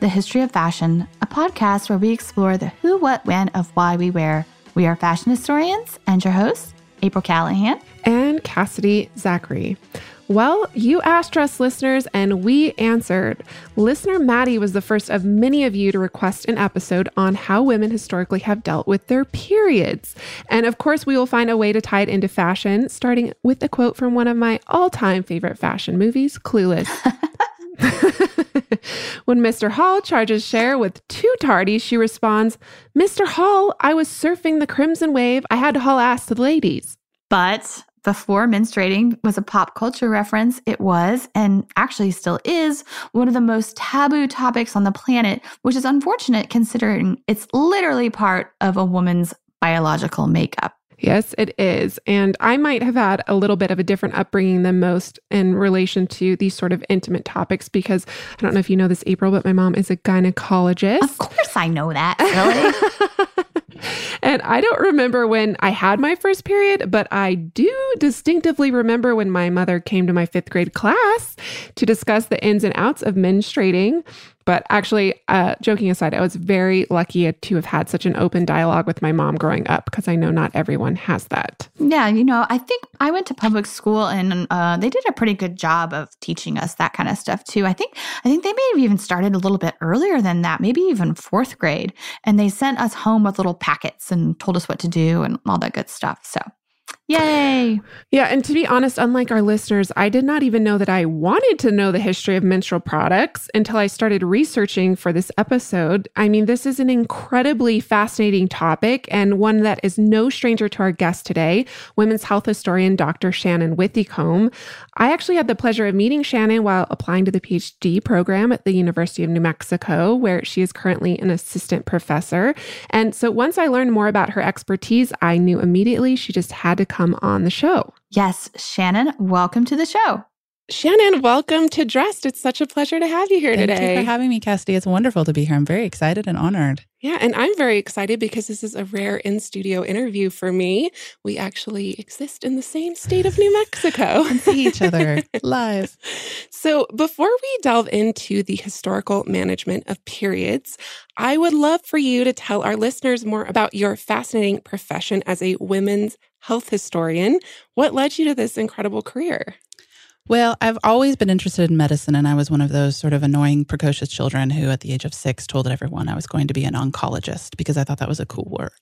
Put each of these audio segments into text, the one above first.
the history of fashion, a podcast where we explore the who, what, when of why we wear. We are fashion historians and your hosts, April Callahan and Cassidy Zachary. Well, you asked us listeners, and we answered. Listener Maddie was the first of many of you to request an episode on how women historically have dealt with their periods. And of course, we will find a way to tie it into fashion, starting with a quote from one of my all time favorite fashion movies, Clueless. when Mr. Hall charges Cher with too tardy, she responds, Mr. Hall, I was surfing the crimson wave. I had to haul ass to the ladies. But before menstruating was a pop culture reference, it was, and actually still is, one of the most taboo topics on the planet, which is unfortunate considering it's literally part of a woman's biological makeup. Yes, it is. And I might have had a little bit of a different upbringing than most in relation to these sort of intimate topics because I don't know if you know this, April, but my mom is a gynecologist. Of course, I know that, really. and I don't remember when I had my first period, but I do distinctively remember when my mother came to my fifth grade class to discuss the ins and outs of menstruating. But actually, uh, joking aside, I was very lucky to have had such an open dialogue with my mom growing up because I know not everyone has that. Yeah, you know, I think I went to public school and uh, they did a pretty good job of teaching us that kind of stuff too. I think I think they may have even started a little bit earlier than that, maybe even fourth grade, and they sent us home with little packets and told us what to do and all that good stuff. So Yay. Yeah. And to be honest, unlike our listeners, I did not even know that I wanted to know the history of menstrual products until I started researching for this episode. I mean, this is an incredibly fascinating topic and one that is no stranger to our guest today, women's health historian Dr. Shannon Withycombe. I actually had the pleasure of meeting Shannon while applying to the PhD program at the University of New Mexico, where she is currently an assistant professor. And so once I learned more about her expertise, I knew immediately she just had to come on the show. Yes, Shannon, welcome to the show. Shannon, welcome to Dressed. It's such a pleasure to have you here Thank today. Thank you for having me, Cassidy. It's wonderful to be here. I'm very excited and honored. Yeah, and I'm very excited because this is a rare in studio interview for me. We actually exist in the same state of New Mexico and see each other live. So, before we delve into the historical management of periods, I would love for you to tell our listeners more about your fascinating profession as a women's health historian. What led you to this incredible career? Well, I've always been interested in medicine, and I was one of those sort of annoying, precocious children who, at the age of six, told everyone I was going to be an oncologist because I thought that was a cool word.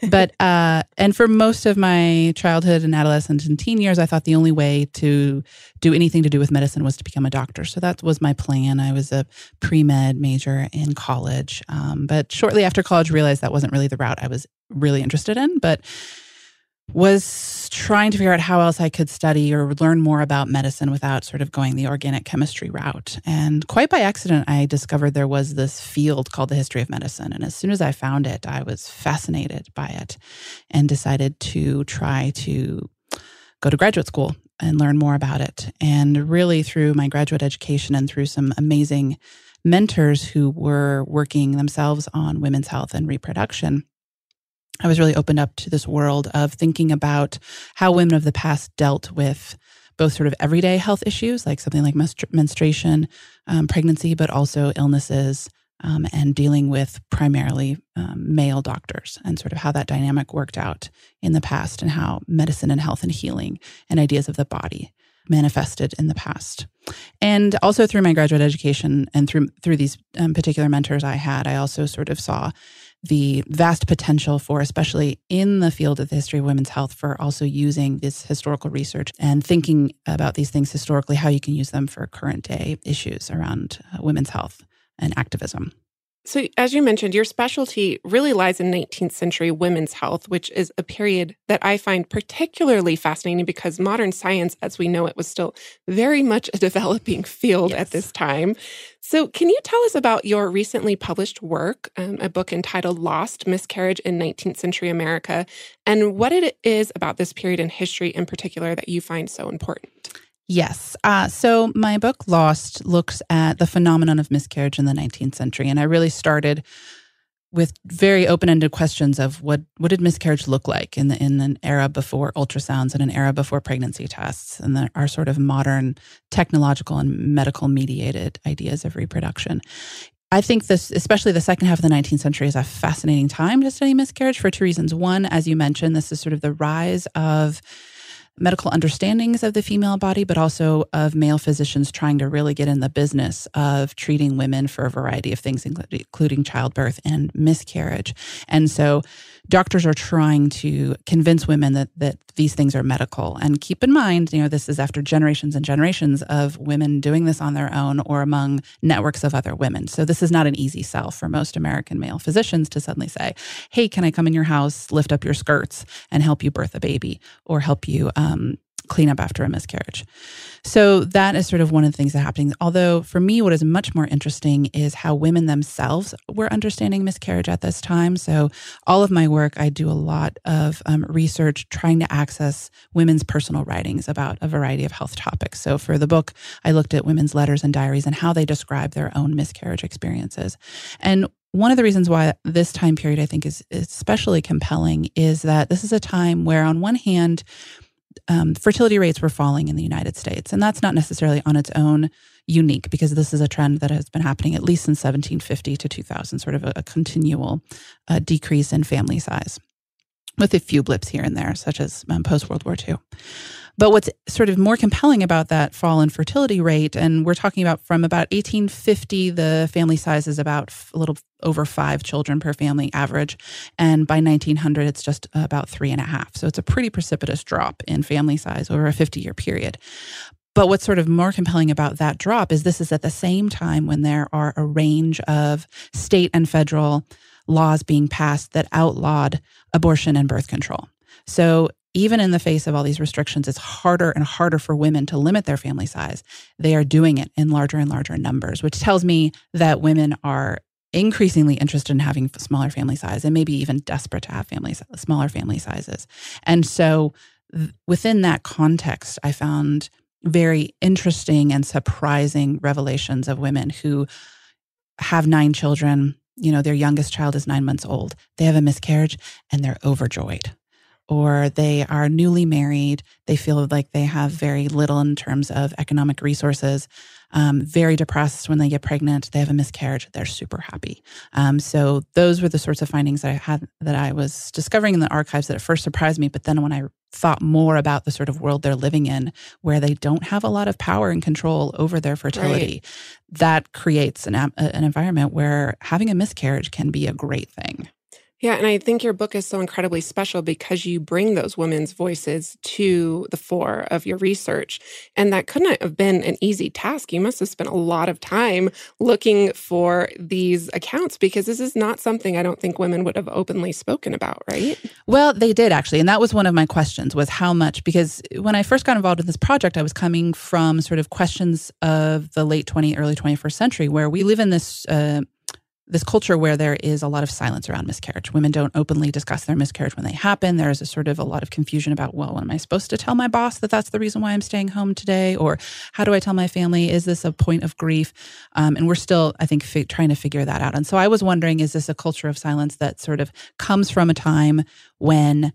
but, uh, and for most of my childhood and adolescent and teen years, I thought the only way to do anything to do with medicine was to become a doctor. So that was my plan. I was a pre med major in college. Um, but shortly after college, realized that wasn't really the route I was really interested in. But was trying to figure out how else I could study or learn more about medicine without sort of going the organic chemistry route. And quite by accident, I discovered there was this field called the history of medicine. And as soon as I found it, I was fascinated by it and decided to try to go to graduate school and learn more about it. And really, through my graduate education and through some amazing mentors who were working themselves on women's health and reproduction I was really opened up to this world of thinking about how women of the past dealt with both sort of everyday health issues, like something like menstruation, um, pregnancy, but also illnesses, um, and dealing with primarily um, male doctors, and sort of how that dynamic worked out in the past, and how medicine and health and healing and ideas of the body manifested in the past. And also through my graduate education and through through these um, particular mentors I had, I also sort of saw the vast potential for, especially in the field of the history of women's health, for also using this historical research and thinking about these things historically, how you can use them for current day issues around uh, women's health and activism. So, as you mentioned, your specialty really lies in 19th century women's health, which is a period that I find particularly fascinating because modern science, as we know it, was still very much a developing field yes. at this time. So, can you tell us about your recently published work, um, a book entitled Lost Miscarriage in 19th Century America, and what it is about this period in history in particular that you find so important? Yes. Uh, so my book, Lost, looks at the phenomenon of miscarriage in the 19th century. And I really started with very open-ended questions of what what did miscarriage look like in the in an era before ultrasounds and an era before pregnancy tests and the, our sort of modern technological and medical mediated ideas of reproduction. I think this, especially the second half of the 19th century, is a fascinating time to study miscarriage for two reasons. One, as you mentioned, this is sort of the rise of medical understandings of the female body, but also of male physicians trying to really get in the business of treating women for a variety of things, including childbirth and miscarriage. And so doctors are trying to convince women that, that these things are medical. And keep in mind, you know, this is after generations and generations of women doing this on their own or among networks of other women. So this is not an easy sell for most American male physicians to suddenly say, hey, can I come in your house, lift up your skirts, and help you birth a baby or help you um, clean up after a miscarriage. So that is sort of one of the things that happening. Although for me, what is much more interesting is how women themselves were understanding miscarriage at this time. So all of my work, I do a lot of um, research trying to access women's personal writings about a variety of health topics. So for the book, I looked at women's letters and diaries and how they describe their own miscarriage experiences. And one of the reasons why this time period I think is especially compelling is that this is a time where, on one hand, um, fertility rates were falling in the United States. And that's not necessarily on its own unique because this is a trend that has been happening at least since 1750 to 2000, sort of a, a continual uh, decrease in family size with a few blips here and there, such as um, post World War II. But what's sort of more compelling about that fall in fertility rate, and we're talking about from about 1850, the family size is about a little over five children per family average. And by 1900, it's just about three and a half. So it's a pretty precipitous drop in family size over a 50 year period. But what's sort of more compelling about that drop is this is at the same time when there are a range of state and federal laws being passed that outlawed abortion and birth control. So even in the face of all these restrictions, it's harder and harder for women to limit their family size. They are doing it in larger and larger numbers, which tells me that women are increasingly interested in having smaller family size and maybe even desperate to have smaller family sizes. And so th- within that context, I found very interesting and surprising revelations of women who have nine children. You know, their youngest child is nine months old. They have a miscarriage and they're overjoyed or they are newly married. They feel like they have very little in terms of economic resources. Um, very depressed when they get pregnant. They have a miscarriage. They're super happy. Um, so those were the sorts of findings that I had that I was discovering in the archives that at first surprised me. But then when I thought more about the sort of world they're living in, where they don't have a lot of power and control over their fertility, right. that creates an, an environment where having a miscarriage can be a great thing. Yeah, and I think your book is so incredibly special because you bring those women's voices to the fore of your research. And that couldn't have been an easy task. You must have spent a lot of time looking for these accounts because this is not something I don't think women would have openly spoken about, right? Well, they did actually. And that was one of my questions was how much because when I first got involved in this project, I was coming from sort of questions of the late 20 early 21st century where we live in this uh, this culture where there is a lot of silence around miscarriage. Women don't openly discuss their miscarriage when they happen. There is a sort of a lot of confusion about, well, am I supposed to tell my boss that that's the reason why I'm staying home today? Or how do I tell my family? Is this a point of grief? Um, and we're still, I think, fi- trying to figure that out. And so I was wondering, is this a culture of silence that sort of comes from a time when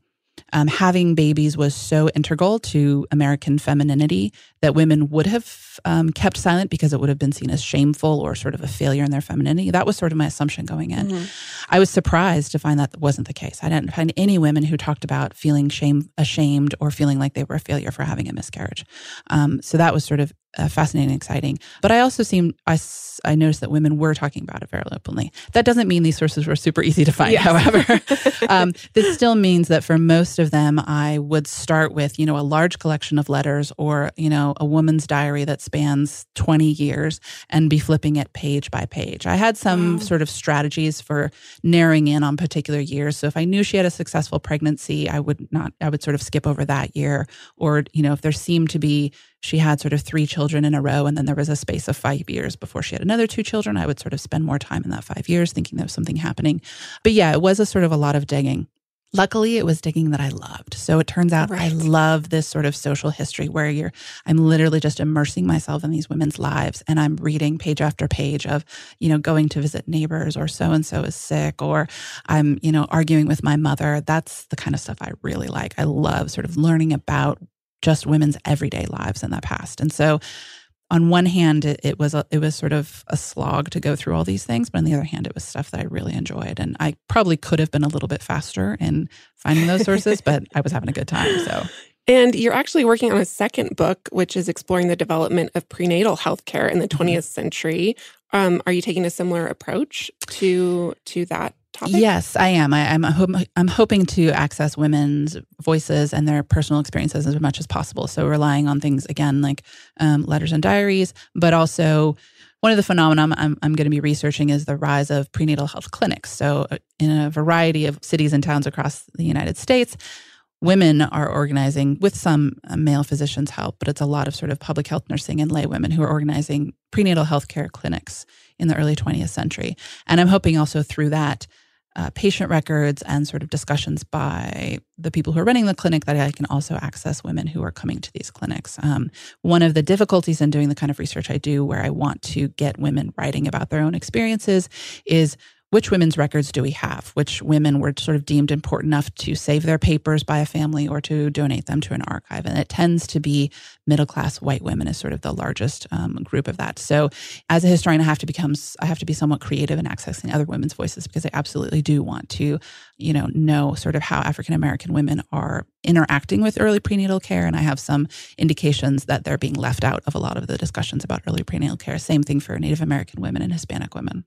um, having babies was so integral to American femininity that women would have um, kept silent because it would have been seen as shameful or sort of a failure in their femininity. That was sort of my assumption going in. Mm-hmm. I was surprised to find that wasn't the case. I didn't find any women who talked about feeling shame, ashamed, or feeling like they were a failure for having a miscarriage. Um, so that was sort of uh, fascinating and exciting. But I also seem I, I noticed that women were talking about it very openly. That doesn't mean these sources were super easy to find. Yes. However, um, this still means that for most of them, I would start with you know a large collection of letters or you know a woman's diary that spans twenty years and be flipping it page by page. I had some wow. sort of strategies for narrowing in on particular years. So if I knew she had a successful pregnancy, I would not. I would sort of skip over that year, or you know if there seemed to be she had sort of three children in a row, and then there was a space of five years before she had another two children. I would sort of spend more time in that five years thinking there was something happening. But yeah, it was a sort of a lot of digging. Luckily, it was digging that I loved. So it turns out right. I love this sort of social history where you're, I'm literally just immersing myself in these women's lives and I'm reading page after page of, you know, going to visit neighbors or so and so is sick or I'm, you know, arguing with my mother. That's the kind of stuff I really like. I love sort of learning about just women's everyday lives in the past. And so on one hand, it, it, was a, it was sort of a slog to go through all these things, but on the other hand, it was stuff that I really enjoyed, and I probably could have been a little bit faster in finding those sources, but I was having a good time. So, and you're actually working on a second book, which is exploring the development of prenatal healthcare in the 20th mm-hmm. century. Um, are you taking a similar approach to to that topic? Yes, I am. I, am I'm, I'm hoping to access women's voices and their personal experiences as much as possible. So relying on things again like um, letters and diaries, but also one of the phenomena I'm, I'm going to be researching is the rise of prenatal health clinics. So uh, in a variety of cities and towns across the United States, women are organizing with some uh, male physicians' help, but it's a lot of sort of public health nursing and lay women who are organizing prenatal health care clinics in the early 20th century. And I'm hoping also through that uh, patient records and sort of discussions by the people who are running the clinic that I can also access women who are coming to these clinics. Um, one of the difficulties in doing the kind of research I do, where I want to get women writing about their own experiences, is which women's records do we have? Which women were sort of deemed important enough to save their papers by a family or to donate them to an archive? And it tends to be middle class white women is sort of the largest um, group of that. So as a historian, I have to become I have to be somewhat creative in accessing other women's voices because I absolutely do want to, you know, know sort of how African American women are interacting with early prenatal care. And I have some indications that they're being left out of a lot of the discussions about early prenatal care. Same thing for Native American women and Hispanic women.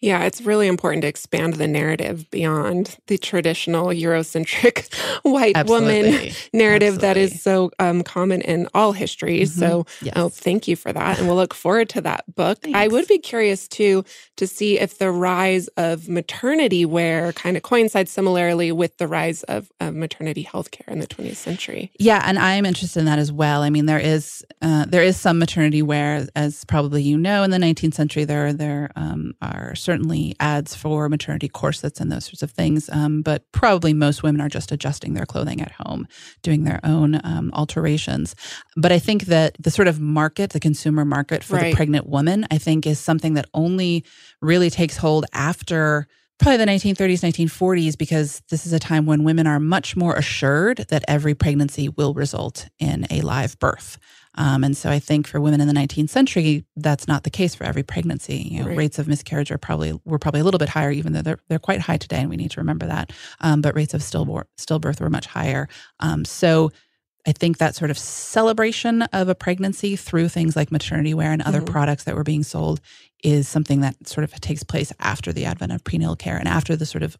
Yeah, it's really important to expand the narrative beyond the traditional Eurocentric white Absolutely. woman narrative Absolutely. that is so um, common in all histories. Mm-hmm. So, yes. oh, thank you for that. And we'll look forward to that book. Thanks. I would be curious too to see if the rise of maternity wear kind of coincides similarly with the rise of, of maternity healthcare in the 20th century. Yeah, and I'm interested in that as well. I mean, there is uh, there is some maternity wear, as probably you know, in the 19th century. There there um, are certainly ads for maternity corsets and those sorts of things. Um, but probably most women are just adjusting their clothing at home, doing their own um, alterations. But I think that the sort of market, the consumer market for right. the pregnant woman, I think is something that only really takes hold after probably the 1930s, 1940s, because this is a time when women are much more assured that every pregnancy will result in a live birth. Um, and so I think for women in the 19th century, that's not the case for every pregnancy. You know, right. rates of miscarriage are probably were probably a little bit higher, even though they're they're quite high today, and we need to remember that. Um, but rates of stillbirth stillbirth were much higher. Um, so I think that sort of celebration of a pregnancy through things like maternity wear and other mm-hmm. products that were being sold is something that sort of takes place after the advent of prenatal care and after the sort of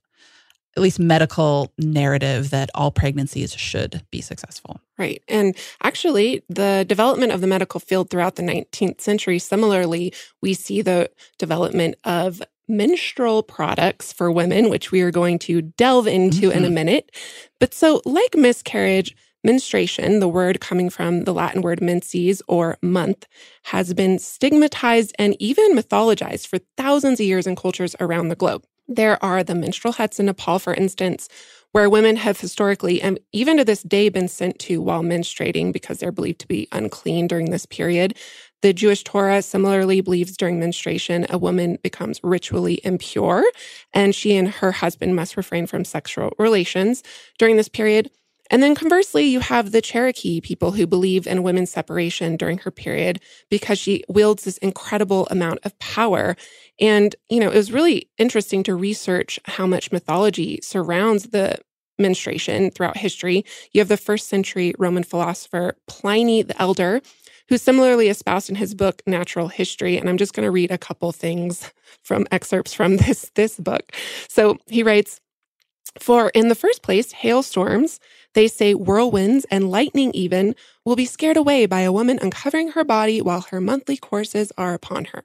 at least medical narrative that all pregnancies should be successful. Right. And actually, the development of the medical field throughout the 19th century, similarly, we see the development of menstrual products for women, which we are going to delve into mm-hmm. in a mm-hmm. minute. But so, like miscarriage, menstruation, the word coming from the Latin word menses or month, has been stigmatized and even mythologized for thousands of years in cultures around the globe. There are the menstrual huts in Nepal, for instance, where women have historically and even to this day been sent to while menstruating because they're believed to be unclean during this period. The Jewish Torah similarly believes during menstruation, a woman becomes ritually impure and she and her husband must refrain from sexual relations during this period. And then conversely, you have the Cherokee people who believe in women's separation during her period because she wields this incredible amount of power. And, you know, it was really interesting to research how much mythology surrounds the menstruation throughout history. You have the first century Roman philosopher Pliny the Elder, who similarly espoused in his book Natural History. And I'm just going to read a couple things from excerpts from this, this book. So he writes, for in the first place, hailstorms, they say whirlwinds and lightning even, will be scared away by a woman uncovering her body while her monthly courses are upon her.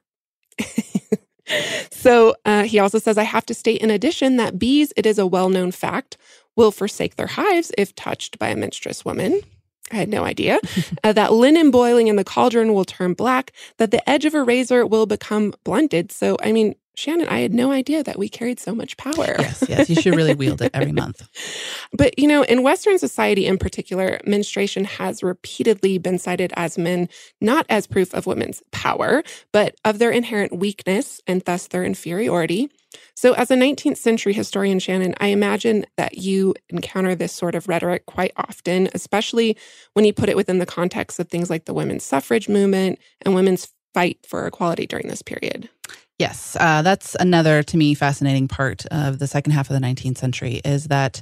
so uh, he also says, I have to state in addition that bees, it is a well known fact, will forsake their hives if touched by a menstruous woman. I had no idea. uh, that linen boiling in the cauldron will turn black, that the edge of a razor will become blunted. So, I mean, Shannon, I had no idea that we carried so much power. Yes, yes, you should really wield it every month. but, you know, in Western society in particular, menstruation has repeatedly been cited as men, not as proof of women's power, but of their inherent weakness and thus their inferiority. So, as a 19th century historian, Shannon, I imagine that you encounter this sort of rhetoric quite often, especially when you put it within the context of things like the women's suffrage movement and women's fight for equality during this period. Yes, uh, that's another to me fascinating part of the second half of the 19th century is that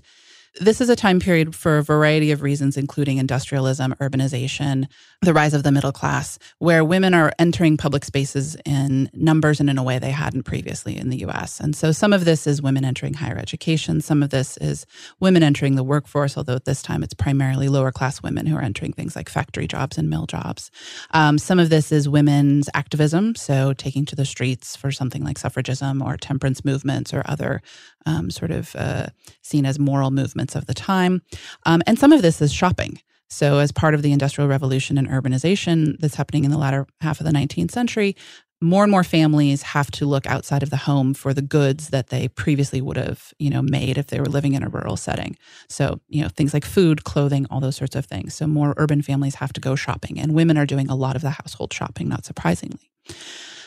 this is a time period for a variety of reasons, including industrialism, urbanization, the rise of the middle class, where women are entering public spaces in numbers and in a way they hadn't previously in the US. And so some of this is women entering higher education. Some of this is women entering the workforce, although at this time it's primarily lower class women who are entering things like factory jobs and mill jobs. Um, some of this is women's activism, so taking to the streets for something like suffragism or temperance movements or other um, sort of uh, seen as moral movements of the time. Um, and some of this is shopping. So, as part of the Industrial Revolution and urbanization that's happening in the latter half of the 19th century, more and more families have to look outside of the home for the goods that they previously would have, you know, made if they were living in a rural setting. So, you know, things like food, clothing, all those sorts of things. So, more urban families have to go shopping, and women are doing a lot of the household shopping, not surprisingly.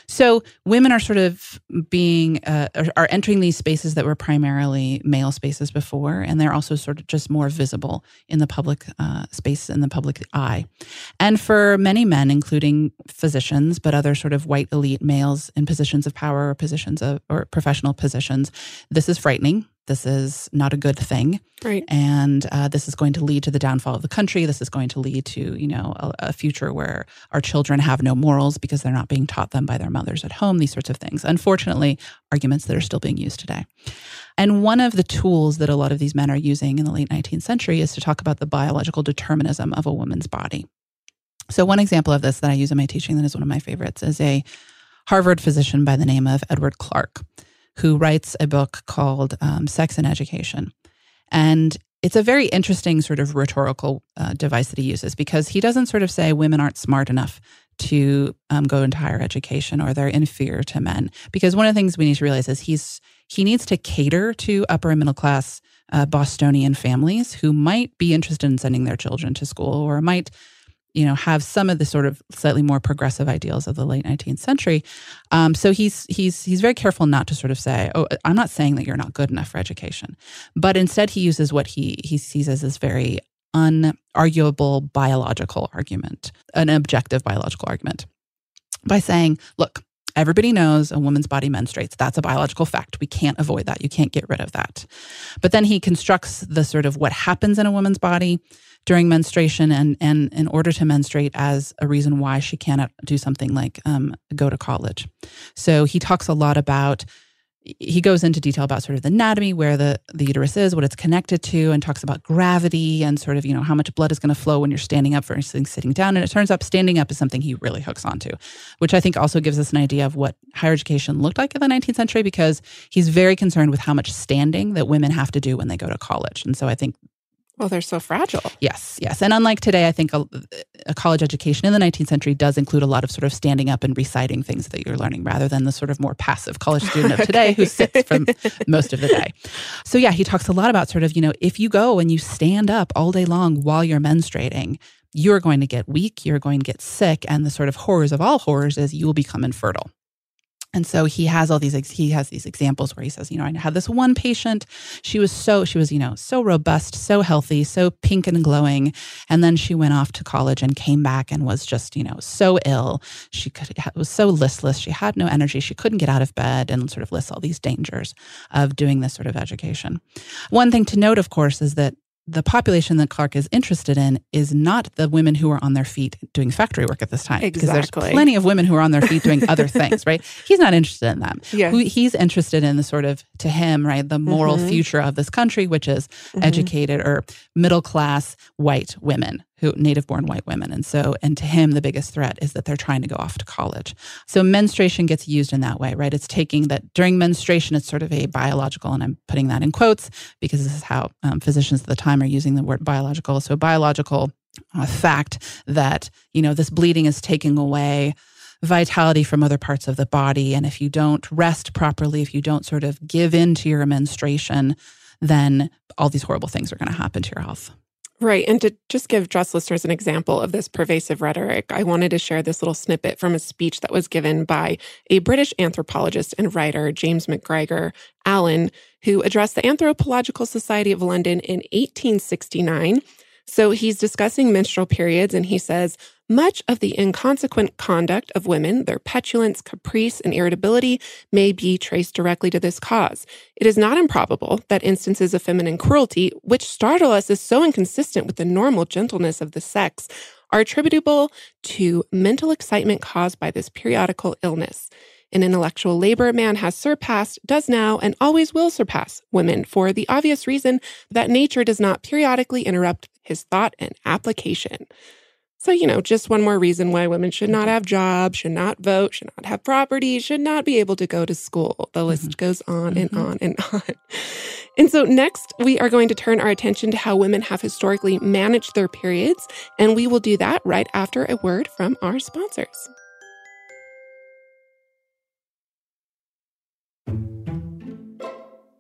So women are sort of being uh, are entering these spaces that were primarily male spaces before, and they're also sort of just more visible in the public uh, space in the public eye. And for many men, including physicians, but other sort of white elite males in positions of power or positions of or professional positions, this is frightening this is not a good thing. Right. And uh, this is going to lead to the downfall of the country. This is going to lead to, you know, a, a, future where our children have no morals because they're not being taught them by their mothers at home, these sorts of things. Unfortunately, arguments that are still being used today. And one of the tools that a lot of these men are using in the late 19th century is to talk about the biological determinism of a woman's body. So, one example of this that I use in my teaching that is one of my favorites is a Harvard physician by the name of Edward Clarke who writes a book called um, Sex in Education. And it's a very interesting sort of rhetorical uh, device that he uses because he doesn't sort of say women aren't smart enough to um, go into higher education or they're inferior to men. Because one of the things we need to realize is he's he needs to cater to upper and middle class uh, Bostonian families who might be interested in sending their children to school or might you know have some of the sort of slightly more progressive ideals of the late 19th century um, so he's he's he's very careful not to sort of say oh i'm not saying that you're not good enough for education but instead he uses what he he sees as this very unarguable biological argument an objective biological argument by saying look Everybody knows a woman's body menstruates. That's a biological fact. We can't avoid that. You can't get rid of that. But then he constructs the sort of what happens in a woman's body during menstruation and, and in order to menstruate as a reason why she cannot do something like um, go to college. So he talks a lot about he goes into detail about sort of the anatomy, where the, the uterus is, what it's connected to, and talks about gravity and sort of, you know, how much blood is going to flow when you're standing up versus sitting down. And it turns out standing up is something he really hooks onto, which I think also gives us an idea of what higher education looked like in the 19th century because he's very concerned with how much standing that women have to do when they go to college. And so I think well, they're so fragile. Yes, yes. And unlike today, I think a, a, college education in the 19th century does include a lot of sort of standing up and reciting things that you're learning rather than the sort of more passive college student of today who sits for most of the day. So, yeah, he talks a lot about sort of, you know, if you go and you stand up all day long while you're menstruating, you're going to get weak, you're going to get sick. And the sort of horrors of all horrors is you will become infertile. And so he has all these he has these examples where he says, you know, I had this one patient, she was so she was, you know, so robust, so healthy, so pink and glowing, and then she went off to college and came back and was just, you know, so ill. She could was so listless, she had no energy, she couldn't get out of bed and sort of lists all these dangers of doing this sort of education. One thing to note of course is that the population that Clarke is interested in is not the women who are on their feet doing factory work at this time. Exactly. Because there's plenty of women who are on their feet doing other things, right? He's not interested in them. He's interested in the sort of, to him, right, the moral Mhm. future of this country, which is Mhm. educated or middle class white women who native born white women. And so and to him the biggest threat is that they're trying to go off to college. So menstruation gets used in that way right? It's taking that during menstruation it's sort of a biological and i'm putting that in quotes because this is how um, physicians at the time are using the word biological. So biological uh, fact that you know this bleeding is taking away vitality from other parts of the body. And if you don't rest properly if you don't sort of give in to your menstruation then all these horrible things are going to happen to your health Right. And to just give dress listeners an example of this pervasive rhetoric, I wanted to share this little snippet from a speech that was given by a British anthropologist and writer, James McGrigor Allan, who addressed the Anthropological Society of London in 1869. So he's discussing menstrual periods and he says, much of the inconsequent conduct of women, their petulance, caprice, and irritability may be traced directly to this cause. It is not improbable that instances of feminine cruelty, which startle us as so inconsistent with the normal gentleness of the sex, are attributable to mental excitement caused by this periodical illness. In intellectual labor, man has surpassed, does now, and always will surpass women for the obvious reason that nature does not periodically interrupt his thought and application. So, you know, just one more reason why women should not have jobs, should not vote, should not have property, should not be able to go to school. The list goes on and Mhm. on and on. And so, next, we are going to turn our attention to how women have historically managed their periods. And we will do that right after a word from our sponsors.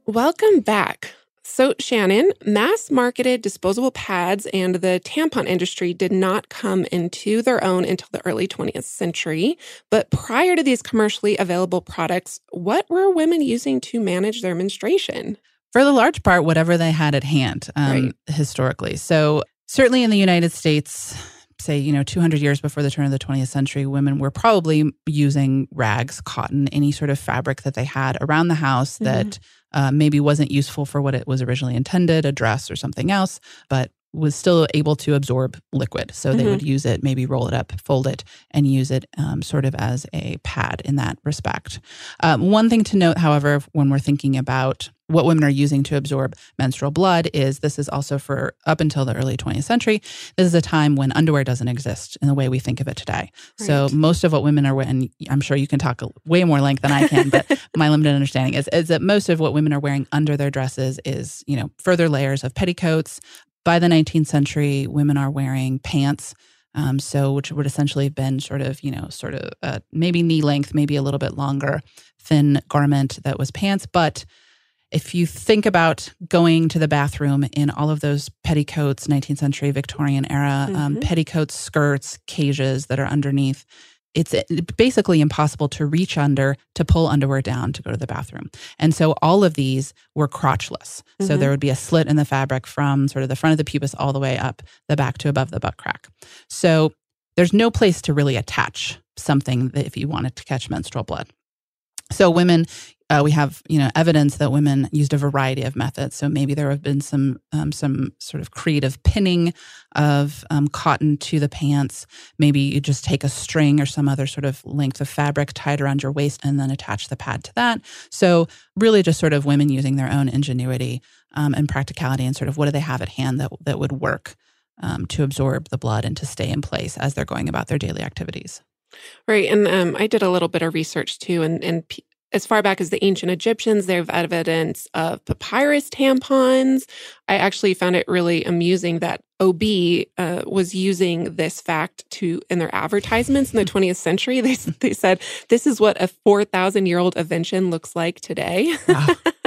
Welcome back. So, Shannon, mass marketed disposable pads and the tampon industry did not come into their own until the early 20th century. But prior to these commercially available products, what were women using to manage their menstruation? for the large part, whatever they had at hand um, Right. historically. So, certainly in the United States, say, you know, 200 years before the turn of the 20th century, women were probably using rags, cotton, any sort of fabric that they had around the house that uh, maybe wasn't useful for what it was originally intended, a dress or something else, but was still able to absorb liquid. So they Mhm. would use it, maybe roll it up, fold it, and use it um, sort of as a pad in that respect. Um, one thing to note, however, when we're thinking about what women are using to absorb menstrual blood is this is also for up until the early 20th century. This is a time when underwear doesn't exist in the way we think of it today. So most of what women are wearing, I'm sure you can talk way more length than I can, but my limited understanding is, is that most of what women are wearing under their dresses is, you know, further layers of petticoats. By the 19th century, women are wearing pants. Um, so, which would essentially have been sort of, you know, sort of uh, maybe knee length, maybe a little bit longer, thin garment that was pants. But if you think about going to the bathroom in all of those petticoats, 19th century Victorian era, um, Mhm. petticoats, skirts, cages that are underneath, it's basically impossible to reach under to pull underwear down to go to the bathroom. And so all of these were crotchless. So Mhm. there would be a slit in the fabric from sort of the front of the pubis all the way up the back to above the butt crack. So there's no place to really attach something that if you wanted to catch menstrual blood. So women, uh, we have you know evidence that women used a variety of methods. So maybe there have been some um, some sort of creative pinning of um, cotton to the pants. Maybe you just take a string or some other sort of length of fabric tied around your waist and then attach the pad to that. So really, just sort of women using their own ingenuity um, and practicality and sort of what do they have at hand that that would work um, to absorb the blood and to stay in place as they're going about their daily activities. Right. And um, I did a little bit of research too. And, and as far back as the ancient Egyptians, they have evidence of papyrus tampons. I actually found it really amusing that OB uh, was using this fact to in their advertisements in the 20th century. They, they said, this is what a 4,000 year old invention looks like today. Wow.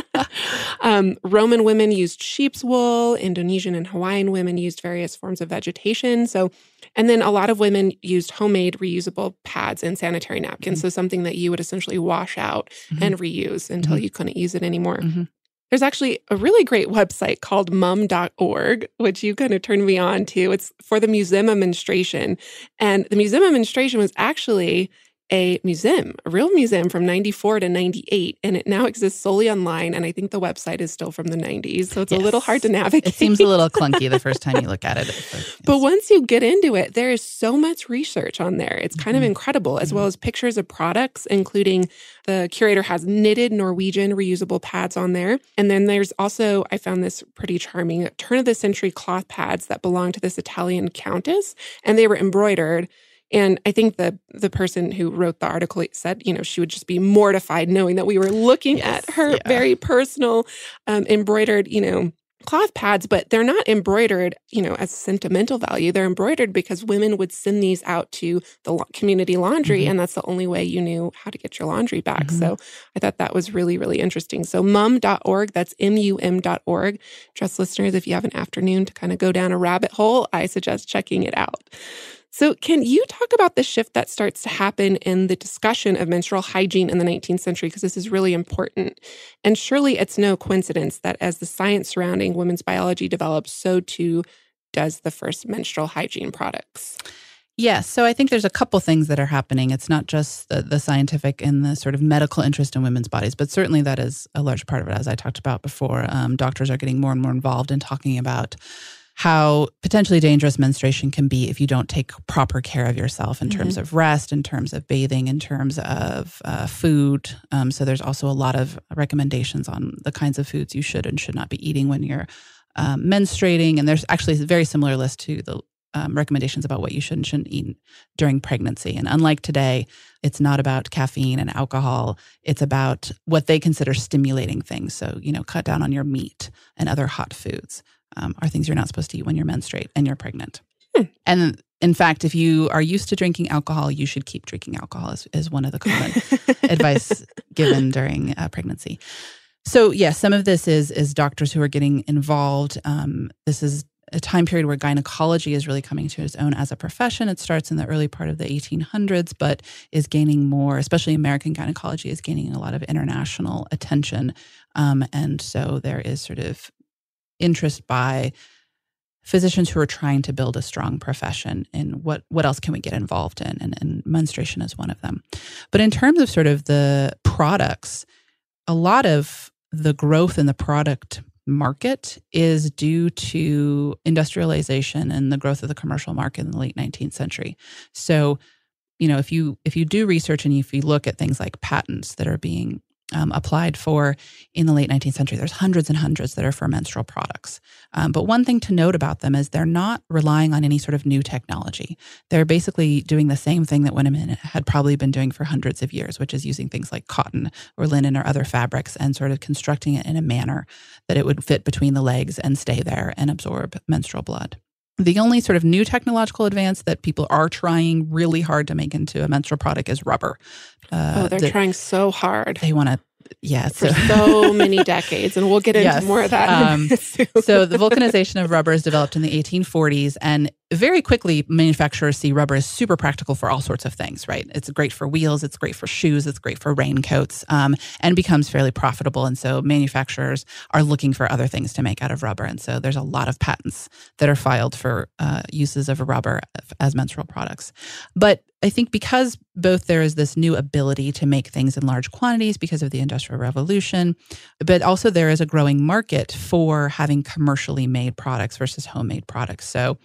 Um, Roman women used sheep's wool. Indonesian and Hawaiian women used various forms of vegetation. So, and then a lot of women used homemade reusable pads and sanitary napkins. Mm-hmm. So, something that you would essentially wash out Mhm. and reuse until Mhm. you couldn't use it anymore. Mhm. There's actually a really great website called mum.org, which you kind of turned me on to. It's for the Museum of Menstruation. And the Museum of Menstruation was actually a museum, a real museum from 94 to 98. And it now exists solely online. And I think the website is still from the 90s. So it's a little hard to navigate. It seems a little clunky the first time you look at it. But, But once you get into it, there is so much research on there. It's kind of Mhm. incredible, as well as pictures of products, including the curator has knitted Norwegian reusable pads on there. And then there's also, I found this pretty charming, turn of the century cloth pads that belonged to this Italian countess, and they were embroidered. And I think the the person who wrote the article said, you know, she would just be mortified knowing that we were looking Yes, at her yeah. very personal um, embroidered, you know, cloth pads, but they're not embroidered, you know, as sentimental value. They're embroidered because women would send these out to the community laundry, Mhm. and that's the only way you knew how to get your laundry back. Mhm. So I thought that was really, really interesting. So mum.org, that's M-U-M.org. Just listeners, if you have an afternoon to kind of go down a rabbit hole, I suggest checking it out. So, can you talk about the shift that starts to happen in the discussion of menstrual hygiene in the 19th century? Because this is really important. And surely it's no coincidence that as the science surrounding women's biology develops, so too does the first menstrual hygiene products. Yes. So I think there's a couple things that are happening. It's not just the, the scientific and the sort of medical interest in women's bodies, but certainly that is a large part of it, as I talked about before. Um, doctors are getting more and more involved in talking about how potentially dangerous menstruation can be if you don't take proper care of yourself in terms of rest, in terms of bathing, in terms of uh, food. Um, so there's also a lot of recommendations on the kinds of foods you should and should not be eating when you're um, menstruating. And there's actually a very similar list to the um, recommendations about what you should and shouldn't eat during pregnancy. And unlike today, it's not about caffeine and alcohol. It's about what they consider stimulating things. So, you know, cut down on your meat and other hot foods um, are things you're not supposed to eat when you're menstruate and you're pregnant. Hmm. And in fact, if you are used to drinking alcohol, you should keep drinking alcohol, is, is one of the common advice given during uh, pregnancy. So, yes, yeah, some of this is is doctors who are getting involved. Um, this is a time period where gynecology is really coming to its own as a profession. It starts in the early part of the 1800s, but is gaining more, especially American gynecology, is gaining a lot of international attention. Um, and so there is sort of interest by physicians who are trying to build a strong profession and what what else can we get involved in? And, and menstruation is one of them. But in terms of sort of the products a lot of the growth in the product market is due to industrialization and the growth of the commercial market in the late 19th century. So you know if you if you do research and if you look at things like patents that are being um, applied for in the late 19th century. There's hundreds and hundreds that are for menstrual products. Um, but one thing to note about them is they're not relying on any sort of new technology. They're basically doing the same thing that women had probably been doing for hundreds of years, which is using things like cotton or linen or other fabrics and sort of constructing it in a manner that it would fit between the legs and stay there and absorb menstrual blood. The only sort of new technological advance that people are trying really hard to make into a menstrual product is rubber. Uh, oh, they're the, trying so hard. They want to, yeah, for so, so many decades, and we'll get into yes. more of that. Um, so the vulcanization of rubber is developed in the 1840s, and very quickly manufacturers see rubber as super practical for all sorts of things. Right? It's great for wheels, it's great for shoes, it's great for raincoats, um, and becomes fairly profitable. And so manufacturers are looking for other things to make out of rubber, and so there's a lot of patents that are filed for uh, uses of rubber as menstrual products. But I think because both there is this new ability to make things in large quantities because of the Industrial Revolution, but also there is a growing market for having commercially made products versus homemade products. So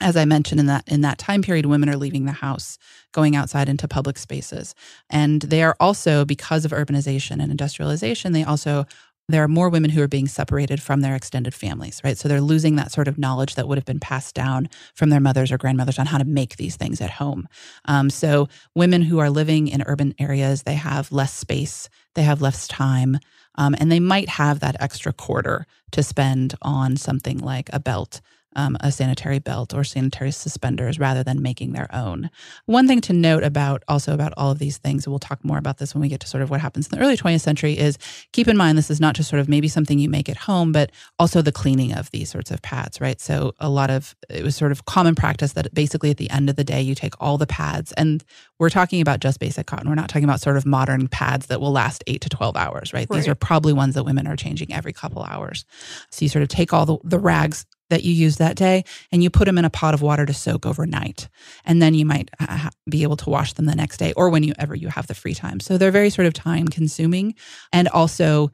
as I mentioned in that in that time period, women are leaving the house, going outside into public spaces. And they are also, because of urbanization and industrialization, they also there are more women who are being separated from their extended families, right? So they're losing that sort of knowledge that would have been passed down from their mothers or grandmothers on how to make these things at home. Um, so women who are living in urban areas, they have less space, they have less time, um, and they might have that extra quarter to spend on something like a belt. Um, a sanitary belt or sanitary suspenders rather than making their own. One thing to note about also about all of these things, and we'll talk more about this when we get to sort of what happens in the early 20th century, is keep in mind this is not just sort of maybe something you make at home, but also the cleaning of these sorts of pads, right? So a lot of it was sort of common practice that basically at the end of the day, you take all the pads, and we're talking about just basic cotton. We're not talking about sort of modern pads that will last eight to 12 hours, right? right. These are probably ones that women are changing every couple hours. So you sort of take all the, the rags that you use that day and you put them in a pot of water to soak overnight. And then you might ha- be able to wash them the next day or whenever you have the free time. So they're very sort of time consuming and also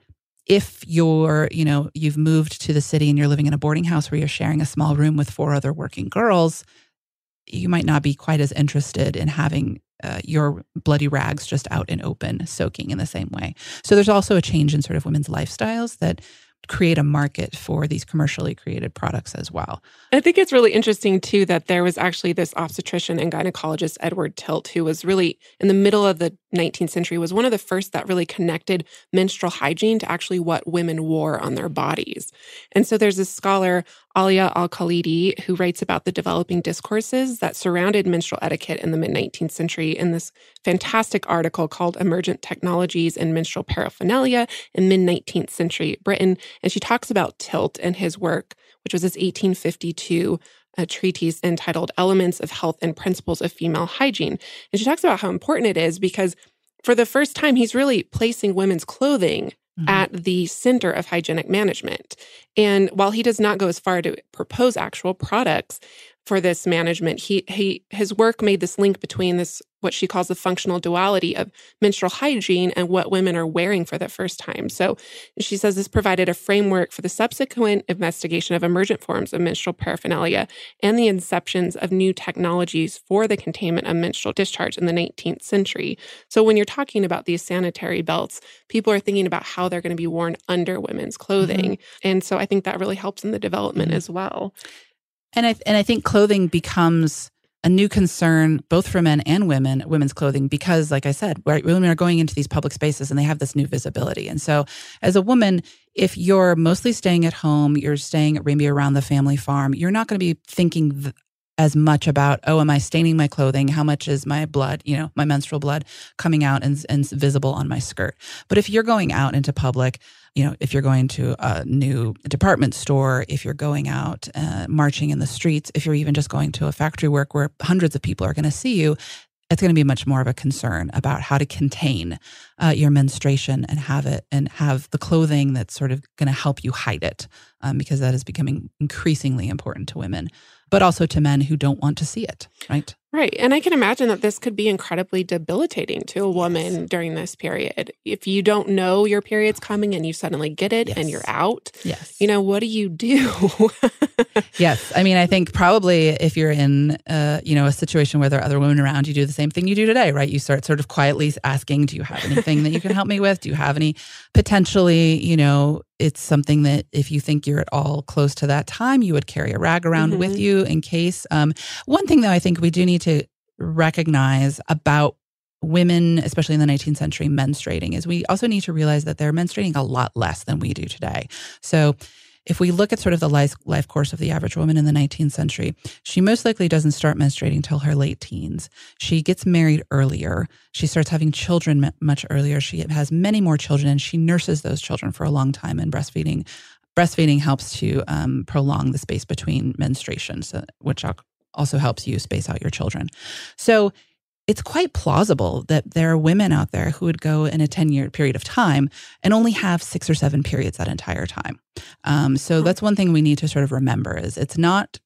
if you're you know you've moved to the city and you're living in a boarding house where you're sharing a small room with four other working girls you might not be quite as interested in having uh, your bloody rags just out in open soaking in the same way. So there's also a change in sort of women's lifestyles that create a market for these commercially created products as well. I think it's really interesting too that there was actually this obstetrician and gynecologist Edward Tilt who was really in the middle of the 19th century was one of the first that really connected menstrual hygiene to actually what women wore on their bodies. And so there's this scholar Alia Al-Khalidi who writes about the developing discourses that surrounded menstrual etiquette in the mid 19th century in this fantastic article called Emergent Technologies and Menstrual Paraphernalia in mid 19th century Britain. And she talks about Tilt and his work, which was his 1852 a uh, treatise entitled Elements of Health and Principles of Female Hygiene. And she talks about how important it is because for the first time, he's really placing women's clothing mm-hmm. at the center of hygienic management. And while he does not go as far to propose actual products, for this management. He he his work made this link between this what she calls the functional duality of menstrual hygiene and what women are wearing for the first time. So she says this provided a framework for the subsequent investigation of emergent forms of menstrual paraphernalia and the inceptions of new technologies for the containment of menstrual discharge in the 19th century. So when you're talking about these sanitary belts, people are thinking about how they're going to be worn under women's clothing. Mm-hmm. And so I think that really helps in the development mm-hmm. as well. And I and I think clothing becomes a new concern both for men and women, women's clothing, because like I said, women are going into these public spaces and they have this new visibility. And so as a woman, if you're mostly staying at home, you're staying maybe around the family farm, you're not going to be thinking as much about, oh, am I staining my clothing? How much is my blood, you know, my menstrual blood coming out and, and visible on my skirt? But if you're going out into public, you know, if you're going to a new department store, if you're going out uh, marching in the streets, if you're even just going to a factory work where hundreds of people are going to see you, it's going to be much more of a concern about how to contain uh, your menstruation and have it and have the clothing that's sort of going to help you hide it um, because that is becoming increasingly important to women but also to men who don't want to see it, right? Right. And I can imagine that this could be incredibly debilitating to a woman yes. during this period. If you don't know your period's coming and you suddenly get it yes. and you're out, yes. you know, what do you do? yes. I mean, I think probably if you're in, uh, you know, a situation where there are other women around, you do the same thing you do today, right? You start sort of quietly asking, do you have anything that you can help me with? Do you have any potentially, you know, it's something that if you think you're at all close to that time, you would carry a rag around mm-hmm. with you in case. Um, one thing, though, I think we do need to recognize about women, especially in the 19th century, menstruating is we also need to realize that they're menstruating a lot less than we do today. So, if we look at sort of the life, life course of the average woman in the 19th century, she most likely doesn't start menstruating until her late teens. She gets married earlier. She starts having children much earlier. She has many more children and she nurses those children for a long time. And breastfeeding, breastfeeding helps to um, prolong the space between menstruations, which also helps you space out your children. So it's quite plausible that there are women out there who would go in a 10 year period of time and only have six or seven periods that entire time. Um, so that's one thing we need to sort of remember is it's not,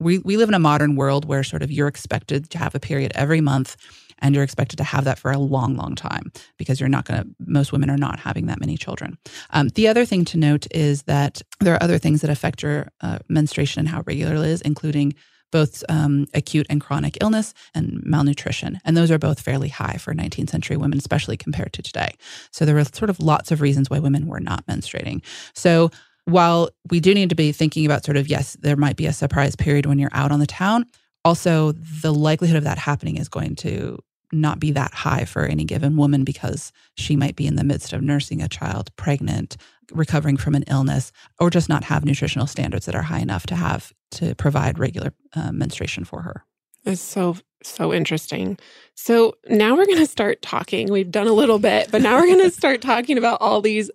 we, we live in a modern world where sort of you're expected to have a period every month and you're expected to have that for a long, long time because you're not going to, most women are not having that many children. Um, the other thing to note is that there are other things that affect your uh, menstruation and how regular it is, including both um, acute and chronic illness and malnutrition. And those are both fairly high for 19th century women, especially compared to today. So there were sort of lots of reasons why women were not menstruating. So while we do need to be thinking about sort of, yes, there might be a surprise period when you're out on the town, also the likelihood of that happening is going to not be that high for any given woman because she might be in the midst of nursing a child, pregnant, recovering from an illness, or just not have nutritional standards that are high enough to have to provide regular uh, menstruation for her. It's so so interesting. So now we're going to start talking. We've done a little bit, but now we're going to start talking about all these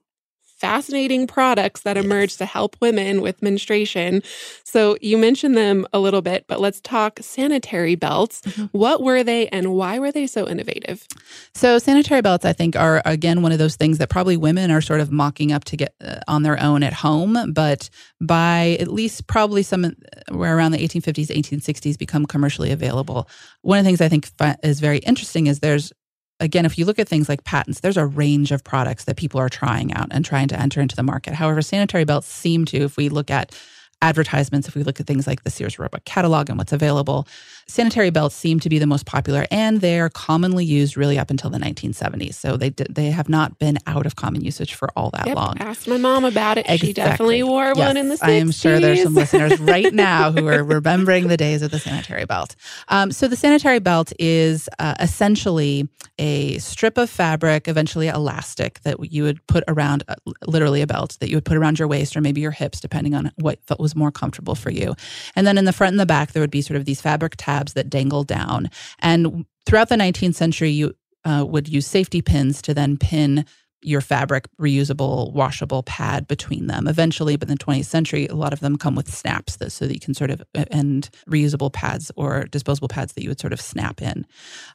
fascinating products that emerge to help women with menstruation. So you mentioned them a little bit, but let's talk sanitary belts. Mm-hmm. What were they and why were they so innovative? So sanitary belts, I think, are again one of those things that probably women are sort of mocking up to get uh, on their own at home, but by at least probably some uh, around the 1850s, 1860s become commercially available. One of the things I think is very interesting is there's again, if you look at things like patents, there's a range of products that people are trying out and trying to enter into the market. However, sanitary belts seem to, if we look at advertisements, if we look at things like the Sears Roebuck catalog and what's available, sanitary belts seem to be the most popular and they are commonly used really up until the 1970s. So they they have not been out of common usage for all that yep, long. Asked my mom about it. Exactly. She definitely wore yes, one in the 60s. I am sure there's some listeners right now who are remembering the days of the sanitary belt. Um, so the sanitary belt is uh, essentially a strip of fabric, eventually elastic, that you would put around, uh, literally a belt that you would put around your waist or maybe your hips, depending on what was more comfortable for you. And then in the front and the back, there would be sort of these fabric tabs that dangle down. And throughout the 19th century, you uh, would use safety pins to then pin your fabric reusable washable pad between them eventually but in the 20th century a lot of them come with snaps that, so that you can sort of uh, and reusable pads or disposable pads that you would sort of snap in.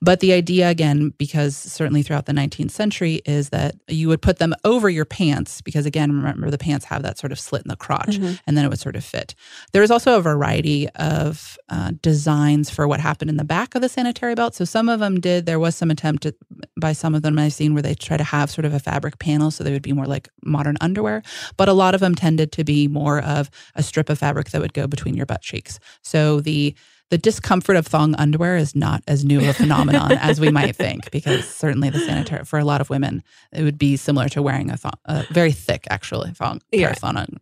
But the idea again because certainly throughout the 19th century is that you would put them over your pants because again remember the pants have that sort of slit in the crotch mm-hmm. and then it would sort of fit. There is also a variety of uh, designs for what happened in the back of the sanitary belt. So some of them did there was some attempt by some of them i've seen where they try to have sort of a fabric panel, so they would be more like modern underwear. But a lot of them tended to be more of a strip of fabric that would go between your butt cheeks. So the the discomfort of thong underwear is not as new a phenomenon as we might think, because certainly the sanitary for a lot of women, it would be similar to wearing a thong, a very thick actually thong. Yeah.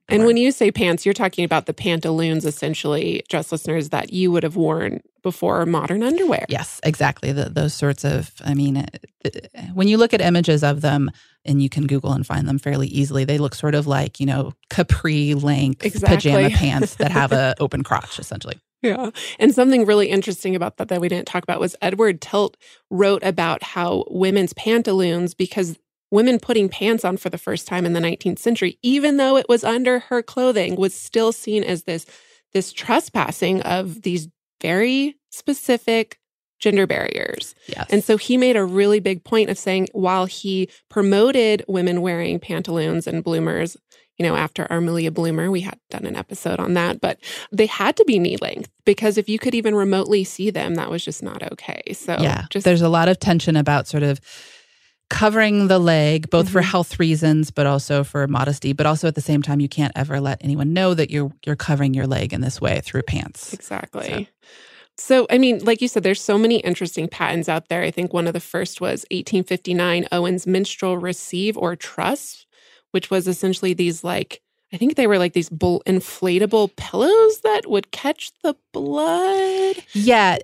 And when you say pants, you're talking about the pantaloons, essentially, dress listeners that you would have worn before modern underwear. Yes, exactly. The, those sorts of, I mean, eh, eh, when you look at images of them, and you can Google and find them fairly easily. They look sort of like, you know, capri length exactly. pajama pants that have a open crotch, essentially. Yeah. And something really interesting about that that we didn't talk about was Edward Tilt wrote about how women's pantaloons, because women putting pants on for the first time in the 19th century, even though it was under her clothing, was still seen as this this trespassing of these very specific gender barriers. Yes. And so he made a really big point of saying while he promoted women wearing pantaloons and bloomers, you know, after Amelia Bloomer, we had done an episode on that, but they had to be knee length because if you could even remotely see them, that was just not okay. So yeah, just, there's a lot of tension about sort of covering the leg both mm-hmm. for health reasons but also for modesty but also at the same time you can't ever let anyone know that you're you're covering your leg in this way through pants exactly so. So, I mean, like you said, there's so many interesting patents out there. I think one of the first was 1859 Owen's menstrual receive or truss, which was essentially these like I think they were like these bull- inflatable pillows that would catch the blood. Yeah,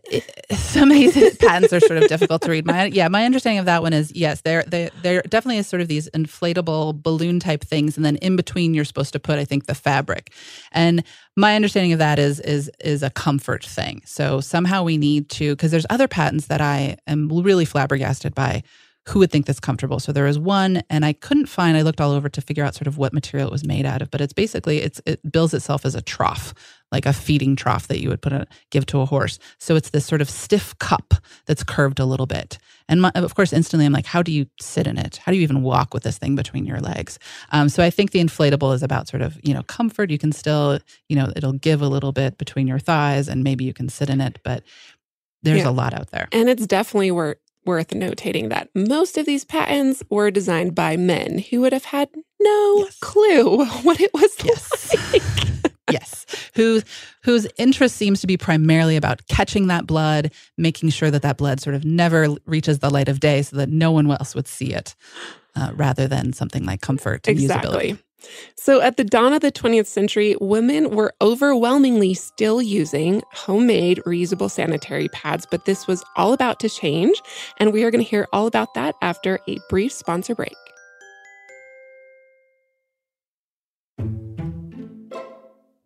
some of these patents are sort of difficult to read. My yeah, my understanding of that one is yes, there there there definitely is sort of these inflatable balloon type things, and then in between you're supposed to put I think the fabric. And my understanding of that is is is a comfort thing. So somehow we need to because there's other patents that I am really flabbergasted by who would think that's comfortable. So there was one, and I couldn't find. I looked all over to figure out sort of what material it was made out of, but it's basically it's it bills itself as a trough, like a feeding trough that you would put a give to a horse. So it's this sort of stiff cup that's curved a little bit. And my, of course, instantly I'm like, how do you sit in it? How do you even walk with this thing between your legs? Um, so I think the inflatable is about sort of you know comfort. You can still you know it'll give a little bit between your thighs, and maybe you can sit in it, but there's yeah. a lot out there. And it's definitely where worth notating that most of these patents were designed by men who would have had no yes. clue what it was yes. like. yes. Whose whose interest seems to be primarily about catching that blood, making sure that that blood sort of never reaches the light of day so that no one else would see it. Uh, rather than something like comfort and exactly. usability. So, at the dawn of the 20th century, women were overwhelmingly still using homemade reusable sanitary pads, but this was all about to change. And we are going to hear all about that after a brief sponsor break.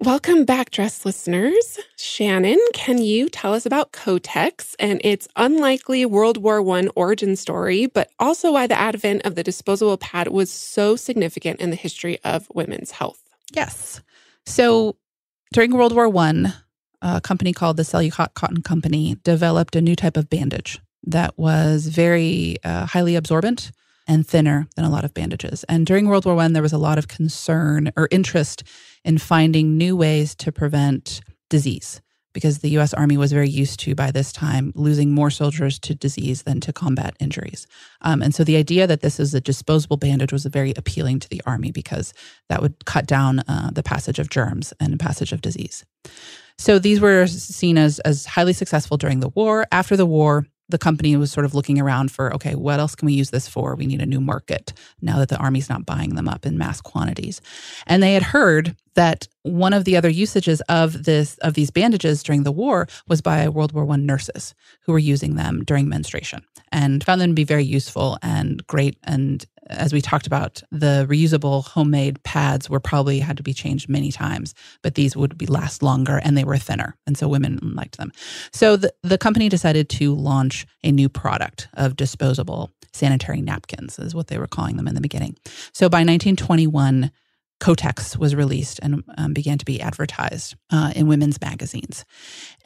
Welcome back, dress listeners. Shannon, can you tell us about Kotex and its unlikely World War I origin story, but also why the advent of the disposable pad was so significant in the history of women's health? Yes. So during World War I, a company called the Cellucotton Company developed a new type of bandage that was very uh, highly absorbent and thinner than a lot of bandages. And during World War I, there was a lot of concern or interest in finding new ways to prevent disease because the US Army was very used to, by this time, losing more soldiers to disease than to combat injuries. Um, and so the idea that this is a disposable bandage was very appealing to the Army because that would cut down uh, the passage of germs and passage of disease. So these were seen as, as highly successful during the war. After the war, the company was sort of looking around for okay what else can we use this for? We need a new market now that the army's not buying them up in mass quantities. And they had heard that one of the other usages of this of these bandages during the war was by world war one nurses who were using them during menstruation and found them to be very useful and great and as we talked about, the reusable homemade pads were probably had to be changed many times, but these would be last longer and they were thinner. And so women liked them. So the, the company decided to launch a new product of disposable sanitary napkins, is what they were calling them in the beginning. So by 1921, Kotex was released and um, began to be advertised uh, in women's magazines.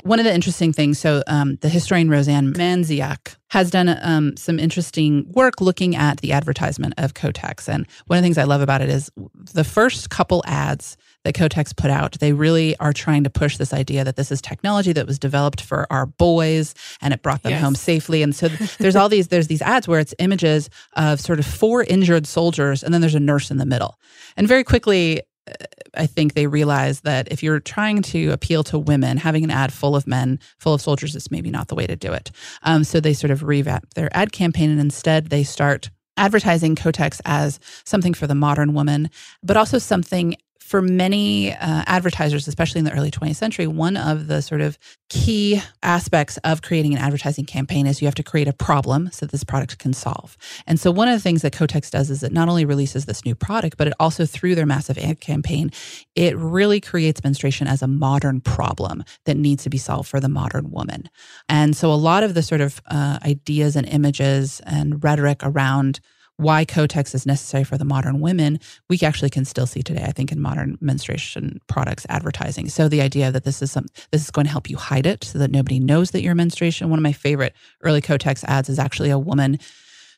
One of the interesting things, so um, the historian Roseann Mandziuk has done um, some interesting work looking at the advertisement of Kotex. And one of the things I love about it is the first couple ads that Kotex put out, they really are trying to push this idea that this is technology that was developed for our boys and it brought them yes. home safely. And so there's all these there's these ads where it's images of sort of four injured soldiers and then there's a nurse in the middle. And very quickly uh, I think they realize that if you're trying to appeal to women, having an ad full of men, full of soldiers, is maybe not the way to do it. Um, so they sort of revamp their ad campaign and instead they start advertising Kotex as something for the modern woman, but also something for many uh, advertisers, especially in the early 20th century, one of the sort of key aspects of creating an advertising campaign is you have to create a problem so this product can solve. And so, one of the things that Kotex does is it not only releases this new product, but it also, through their massive ad campaign, it really creates menstruation as a modern problem that needs to be solved for the modern woman. And so, a lot of the sort of uh, ideas and images and rhetoric around why Kotex is necessary for the modern women, we actually can still see today, I think, in modern menstruation products advertising. So the idea that this is some this is going to help you hide it so that nobody knows that you're menstruation. One of my favorite early Kotex ads is actually a woman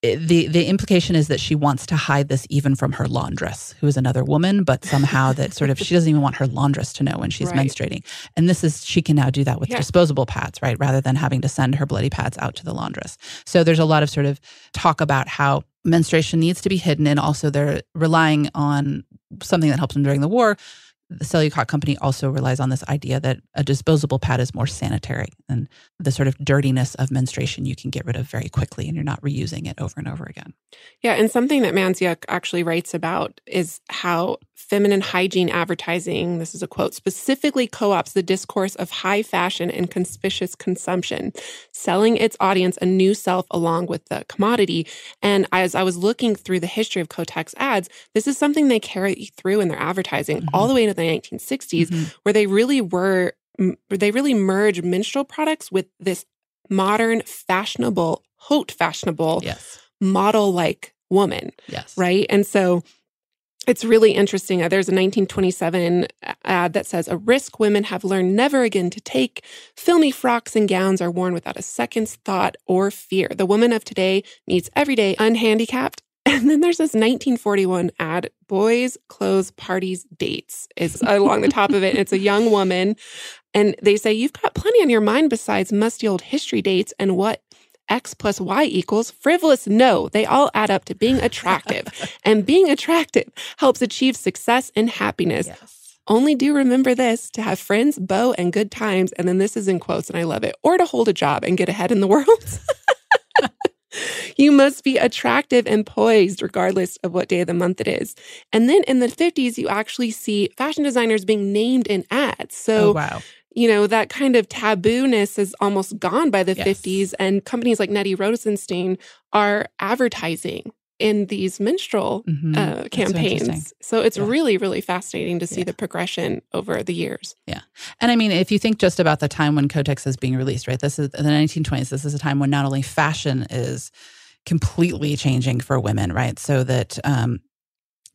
the the implication is that she wants to hide this even from her laundress, who is another woman, but somehow that sort of she doesn't even want her laundress to know when she's right. menstruating. And this is she can now do that with yeah. disposable pads, right? Rather than having to send her bloody pads out to the laundress. So there's a lot of sort of talk about how menstruation needs to be hidden and also they're relying on something that helped them during the war the Cellucotton company also relies on this idea that a disposable pad is more sanitary and the sort of dirtiness of menstruation you can get rid of very quickly and you're not reusing it over and over again. Yeah, and something that Mandziuk actually writes about is how feminine hygiene advertising, this is a quote, specifically co ops the discourse of high fashion and conspicuous consumption, selling its audience a new self along with the commodity. And as I was looking through the history of Kotex ads, this is something they carry through in their advertising mm-hmm. all the way into the 1960s, mm-hmm. where they really were, they really merge menstrual products with this modern, fashionable, haute fashionable, yes. model like woman. Yes. Right. And so it's really interesting. Uh, there's a 1927 ad that says, A risk women have learned never again to take. Filmy frocks and gowns are worn without a second's thought or fear. The woman of today needs everyday unhandicapped. And then there's this 1941 ad, Boys, Clothes, Parties, Dates is along the top of it. It's a young woman. And they say, You've got plenty on your mind besides musty old history dates and what X plus Y equals frivolous. No, they all add up to being attractive. and being attractive helps achieve success and happiness. Yes. Only do remember this to have friends, beau, and good times. And then this is in quotes, and I love it, or to hold a job and get ahead in the world. you must be attractive and poised regardless of what day of the month it is. And then in the 50s, you actually see fashion designers being named in ads. So, oh, wow. You know, that kind of tabooness is almost gone by the Yes. 50s. And companies like Nettie Rosenstein are advertising in these menstrual Mhm. uh, That's so campaigns. So it's Yeah. really, really fascinating to see Yeah. the progression over the years. Yeah. And I mean, if you think just about the time when Kotex is being released, right? This is the 1920s. This is a time when not only fashion is completely changing for women, right? So that um,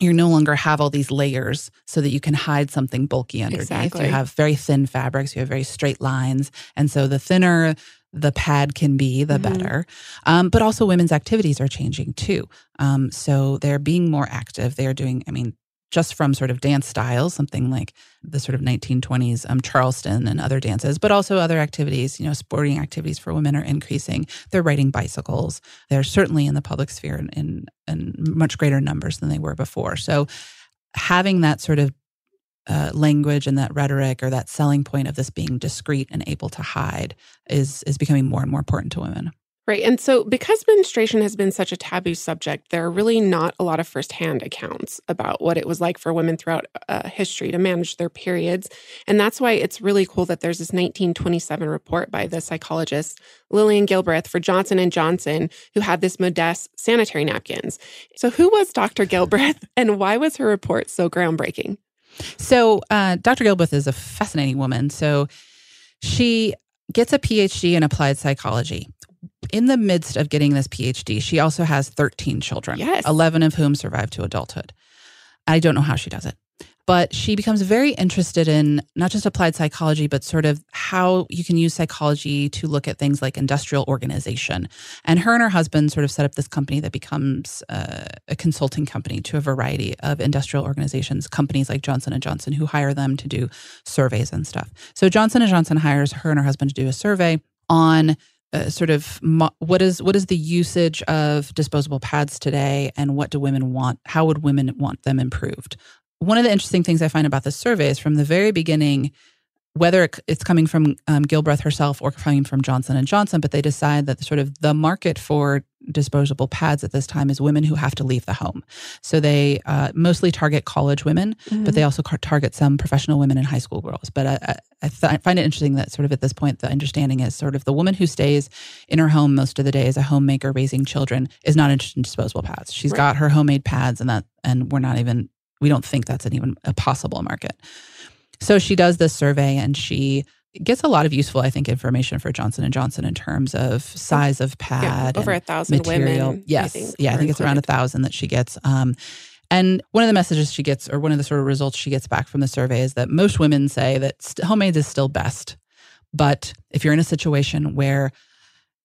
you no longer have all these layers so that you can hide something bulky underneath. Exactly. You have very thin fabrics, you have very straight lines. And so the thinner the pad can be, the Mhm. better. Um, but also, women's activities are changing too. Um, so they're being more active. They're doing, I mean, just from sort of dance styles, something like the sort of 1920s um, Charleston and other dances, but also other activities, you know, sporting activities for women are increasing. They're riding bicycles. They're certainly in the public sphere in, in, in much greater numbers than they were before. So having that sort of uh, language and that rhetoric or that selling point of this being discreet and able to hide is is becoming more and more important to women. Right. And so, because menstruation has been such a taboo subject, there are really not a lot of firsthand accounts about what it was like for women throughout uh, history to manage their periods. And that's why it's really cool that there's this 1927 report by the psychologist Lillian Gilbreth for Johnson and Johnson, who had this Modess sanitary napkins. So, who was Dr. Gilbreth, and why was her report so groundbreaking? So, uh, Dr. Gilbreth is a fascinating woman. So, she gets a PhD in applied psychology. In the midst of getting this PhD, she also has 13 children, Yes. 11 of whom survive to adulthood. I don't know how she does it. But she becomes very interested in not just applied psychology, but sort of how you can use psychology to look at things like industrial organization. And her and her husband sort of set up this company that becomes uh, a consulting company to a variety of industrial organizations, companies like Johnson and Johnson, who hire them to do surveys and stuff. So Johnson and Johnson hires her and her husband to do a survey on uh, sort of mo- what is what is the usage of disposable pads today, and what do women want? How would women want them improved? One of the interesting things I find about this survey is from the very beginning, whether it's coming from um, Gilbreth herself or coming from Johnson and Johnson, but they decide that sort of the market for disposable pads at this time is women who have to leave the home. So they uh, mostly target college women, but mm-hmm. they also target some professional women and high school girls. But I, I, I, th- I find it interesting that sort of at this point, the understanding is sort of the woman who stays in her home most of the day as a homemaker raising children is not interested in disposable pads. She's Right. got her homemade pads, and that, and we're not even, we don't think that's an even a possible market. So she does this survey, and she gets a lot of useful, I think, information for Johnson and Johnson in terms of size of yeah, pad, over and a thousand material. women. yes, I think, yeah, I think it's around a thousand that she gets. Um, and one of the messages she gets, or one of the sort of results she gets back from the survey, is that most women say that homemade is still best. But if you're in a situation where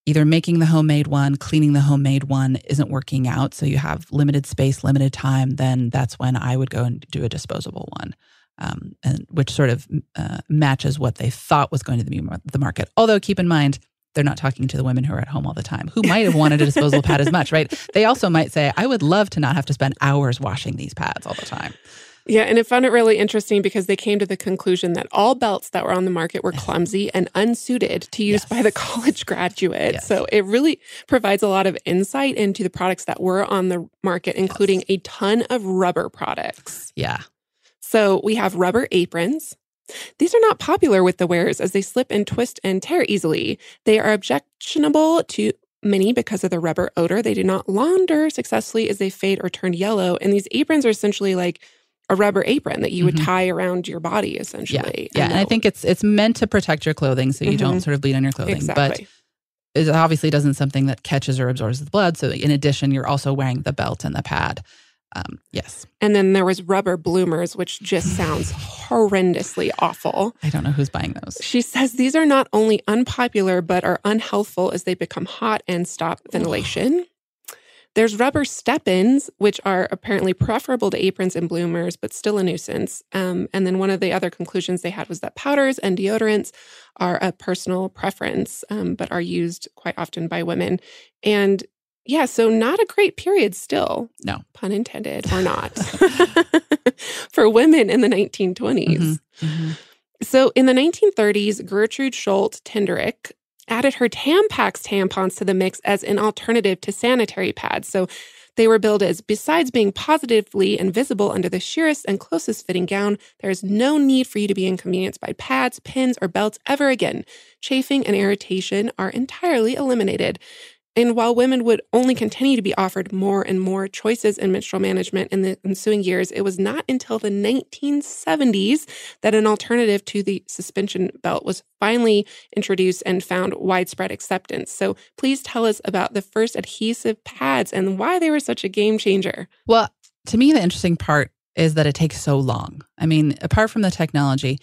either making the homemade one, cleaning the homemade one isn't working out, so you have limited space, limited time, then that's when I would go and do a disposable one. Um, and which sort of uh, matches what they thought was going to be the market. Although, keep in mind, they're not talking to the women who are at home all the time, who might have wanted a disposable pad as much, right? They also might say, I would love to not have to spend hours washing these pads all the time. Yeah, and I found it really interesting because they came to the conclusion that all belts that were on the market were clumsy and unsuited to use Yes. by the college graduate. Yes. So it really provides a lot of insight into the products that were on the market, including a ton of rubber products. Yeah. So we have rubber aprons. These are not popular with the wearers as they slip and twist and tear easily. They are objectionable to many because of the rubber odor. They do not launder successfully as they fade or turn yellow. And these aprons are essentially like a rubber apron that you would Mhm. tie around your body, essentially. Yeah. yeah. And I think it's it's meant to protect your clothing so you don't Mhm. sort of bleed on your clothing. exactly. But it obviously doesn't something that catches or absorbs the blood. So in addition, you're also wearing the belt and the pad. Um, yes. and then there was rubber bloomers, which just sounds horrendously awful. I don't know who's buying those. She says these are not only unpopular, but are unhealthful as they become hot and stop ventilation. There's rubber step-ins, which are apparently preferable to aprons and bloomers, but still a nuisance. Um, and then one of the other conclusions they had was that powders and deodorants are a personal preference, um, but are used quite often by women. And yeah, so not a great period still. No. Pun intended or not. For women in the 1920s. Mhm. Mhm. So in the 1930s, Gertrude Schultz Tenderick added her Tampax tampons to the mix as an alternative to sanitary pads. So they were billed as besides being positively invisible under the sheerest and closest fitting gown, there is no need for you to be inconvenienced by pads, pins, or belts ever again. Chafing and irritation are entirely eliminated. And while women would only continue to be offered more and more choices in menstrual management in the ensuing years, it was not until the 1970s that an alternative to the suspension belt was finally introduced and found widespread acceptance. So please tell us about the first adhesive pads and why they were such a game changer. Well, to me, the interesting part is that it takes so long. I mean, apart from the technology,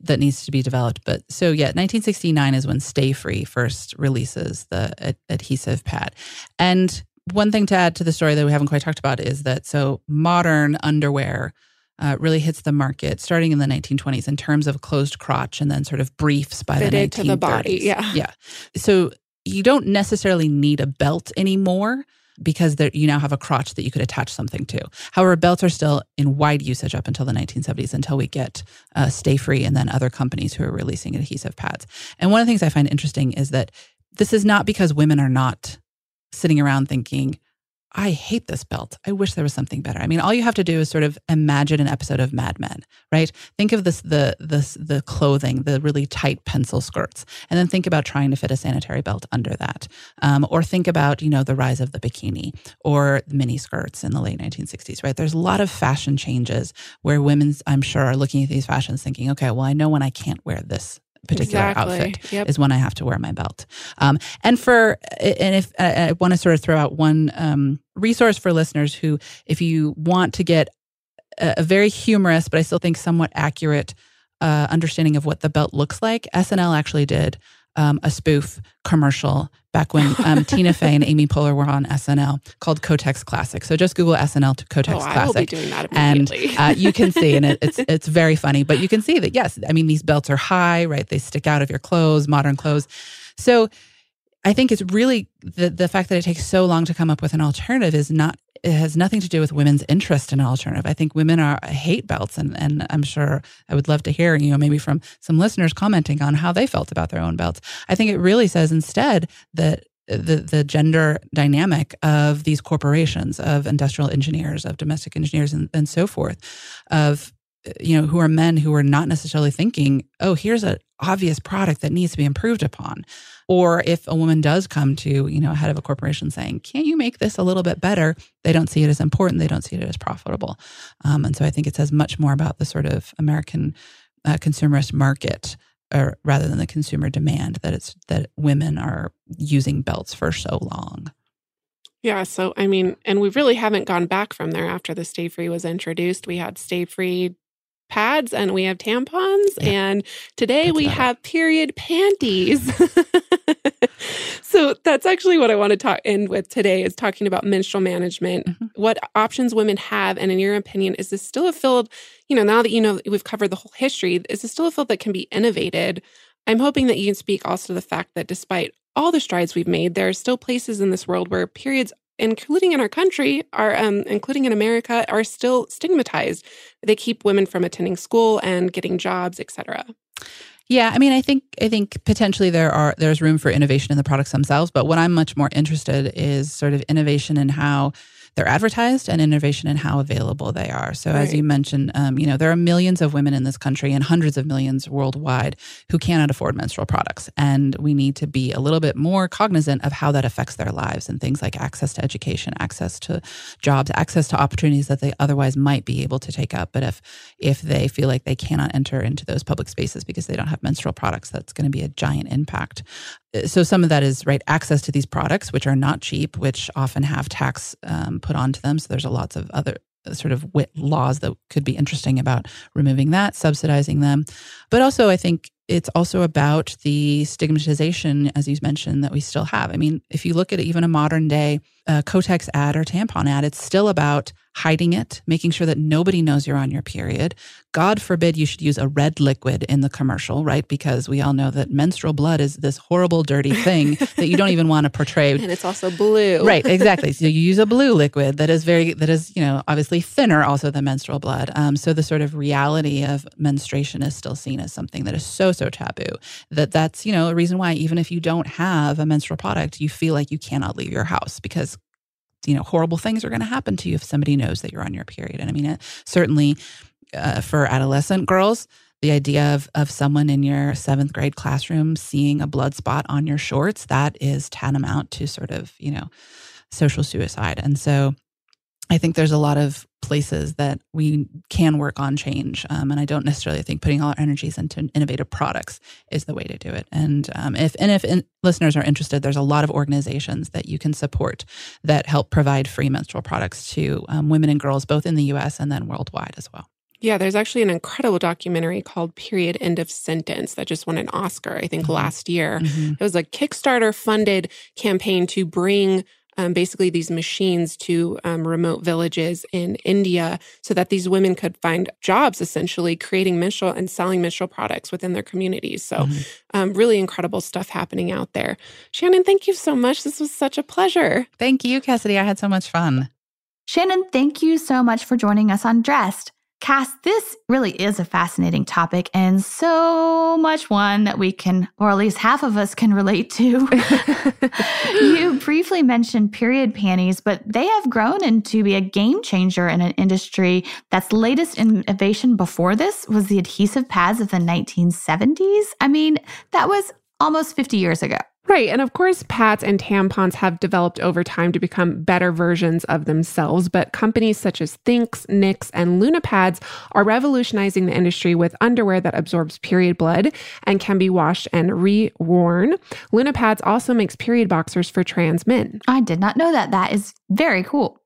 that needs to be developed. But so, yeah, 1969 is when Stayfree first releases the ad- adhesive pad. And one thing to add to the story that we haven't quite talked about is that so modern underwear uh, really hits the market starting in the 1920s in terms of closed crotch and then sort of briefs by Fitted the 1930s. to the body, yeah. Yeah. So you don't necessarily need a belt anymore because there, you now have a crotch that you could attach something to. However, belts are still in wide usage up until the 1970s until we get uh, Stayfree and then other companies who are releasing adhesive pads. And one of the things I find interesting is that this is not because women are not sitting around thinking, I hate this belt. I wish there was something better. I mean, all you have to do is sort of imagine an episode of Mad Men, right? Think of this the this the clothing, the really tight pencil skirts, and then think about trying to fit a sanitary belt under that, um, or think about you know the rise of the bikini or mini skirts in the late 1960s, right? There's a lot of fashion changes where women, I'm sure, are looking at these fashions thinking, okay, well, I know when I can't wear this particular Exactly. outfit Yep. is when I have to wear my belt. Um, and for and if I, I want to sort of throw out one um, resource for listeners who, if you want to get a, a very humorous but I still think somewhat accurate uh, understanding of what the belt looks like, SNL actually did. Um, a spoof commercial back when um, Tina Fey and Amy Poehler were on SNL called Kotex Classic. So just Google SNL to Kotex oh, I will be Classic doing that and uh, you can see, and it, it's it's very funny. But you can see that yes, I mean these belts are high, right? They stick out of your clothes, modern clothes. So I think it's really the the fact that it takes so long to come up with an alternative is not. It has nothing to do with women's interest in alternative. I think women are uh, hate belts, and and I'm sure I would love to hear you know maybe from some listeners commenting on how they felt about their own belts. I think it really says instead that uh, the the gender dynamic of these corporations, of industrial engineers, of domestic engineers, and, and so forth, of uh, you know who are men who are not necessarily thinking, oh, here's an obvious product that needs to be improved upon, or if a woman does come to you know head of a corporation saying, can't you make this a little bit better? They don't see it as important. They don't see it as profitable, um, and so I think it says much more about the sort of American uh, consumerist market or rather than the consumer demand that it's that women are using belts for so long. Yeah, so I mean, and we really haven't gone back from there after the Stayfree was introduced. We had Stayfree pads and we have tampons, Yeah. and today we have period panties. so that's actually what I want to talk end with today is talking about menstrual management, Mhm. what options women have, and in your opinion, is this still a field? You know, now that you know we've covered the whole history, is this still a field that can be innovated? I'm hoping that you can speak also to the fact that despite all the strides we've made, there are still places in this world where periods, including in our country, are um, including in America, are still stigmatized. They keep women from attending school and getting jobs, etc. Yeah, I mean, I think I think potentially there are there's room for innovation in the products themselves, but what I'm much more interested is sort of innovation in how they're advertised and innovation in how available they are. So, as you mentioned, um, you know, there are millions of women in this country and hundreds of millions worldwide who cannot afford menstrual products, and we need to be a little bit more cognizant of how that affects their lives and things like access to education, access to jobs, access to opportunities that they otherwise might be able to take up. But if if they feel like they cannot enter into those public spaces because they don't have menstrual products, that's going to be a giant impact. So some of that is right access to these products, which are not cheap, which often have tax um, put onto them. So there's a lots of other uh, sort of wit laws that could be interesting about removing that, subsidizing them. But also, I think it's also about the stigmatization, as you mentioned, that we still have. I mean, if you look at even a modern day a Kotex ad or tampon ad. It's still about hiding it, making sure that nobody knows you're on your period. God forbid you should use a red liquid in the commercial, right? Because we all know that menstrual blood is this horrible, dirty thing that you don't even want to portray. And it's also blue. Right, exactly. so you use a blue liquid that is very, that is, you know, obviously thinner also than menstrual blood. Um, so the sort of reality of menstruation is still seen as something that is so, so taboo that that's, you know, a reason why even if you don't have a menstrual product, you feel like you cannot leave your house because you know horrible things are going to happen to you if somebody knows that you're on your period. And i mean it, certainly uh, for adolescent girls the idea of, of someone in your seventh grade classroom seeing a blood spot on your shorts that is tantamount to sort of you know social suicide. And so I think there's a lot of places that we can work on change. Um, and I don't necessarily think putting all our energies into innovative products is the way to do it. And um, if and if in, listeners are interested, there's a lot of organizations that you can support that help provide free menstrual products to um, women and girls, both in the U.S. and then worldwide as well. Yeah, there's actually an incredible documentary called Period End of Sentence that just won an Oscar, I think, mm-hmm. last year. Mm-hmm. It was a Kickstarter funded campaign to bring um, basically these machines to um, remote villages in India so that these women could find jobs essentially creating menstrual and selling menstrual products within their communities. So, mm-hmm. um, really incredible stuff happening out there. Shannon, thank you so much. This was such a pleasure. Thank you, Cassidy. I had so much fun. Shannon, thank you so much for joining us on Dressed. Cass, this really is a fascinating topic and so much one that we can, or at least half of us can relate to. you briefly mentioned period panties, but they have grown into be a game changer in an industry that's latest innovation before this was the adhesive pads of the 1970s. I mean, that was almost 50 years ago. Right. And of course, pads and tampons have developed over time to become better versions of themselves. But companies such as Thinx, Knix, and Lunapads are revolutionizing the industry with underwear that absorbs period blood and can be washed and re-worn. Lunapads also makes period boxers for trans men. I did not know that. That is very cool.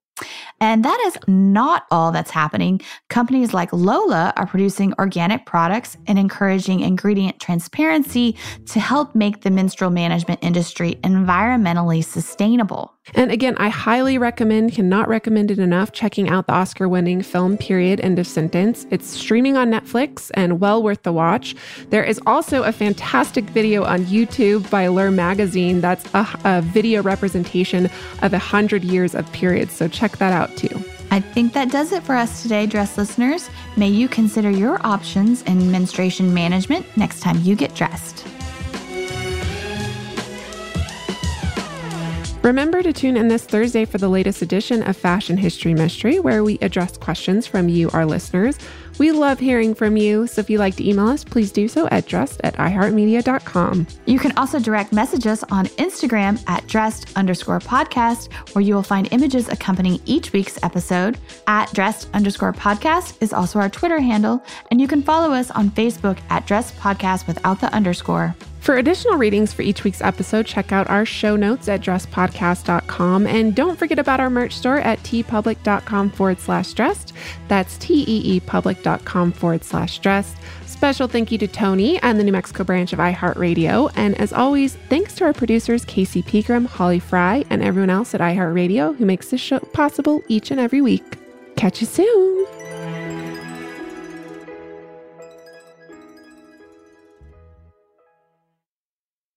And that is not all that's happening. Companies like Lola are producing organic products and encouraging ingredient transparency to help make the menstrual management industry environmentally sustainable. And again, I highly recommend, cannot recommend it enough, checking out the Oscar winning film Period End of Sentence. It's streaming on Netflix and well worth the watch. There is also a fantastic video on YouTube by Allure Magazine that's a, a video representation of a hundred years of periods. So check that out too. I think that does it for us today, dress listeners. May you consider your options in menstruation management next time you get dressed. Remember to tune in this Thursday for the latest edition of Fashion History Mystery, where we address questions from you, our listeners. We love hearing from you, so if you'd like to email us, please do so at dressed at iheartmedia.com. You can also direct message us on Instagram at dressed underscore podcast, where you will find images accompanying each week's episode. At dressed underscore podcast is also our Twitter handle, and you can follow us on Facebook at dressed podcast without the underscore. For additional readings for each week's episode, check out our show notes at dresspodcast.com. And don't forget about our merch store at teepublic.com forward slash dressed. That's teepublic.com forward slash dressed. Special thank you to Tony and the New Mexico branch of iHeartRadio. And as always, thanks to our producers, Casey Pegram, Holly Fry, and everyone else at iHeartRadio who makes this show possible each and every week. Catch you soon.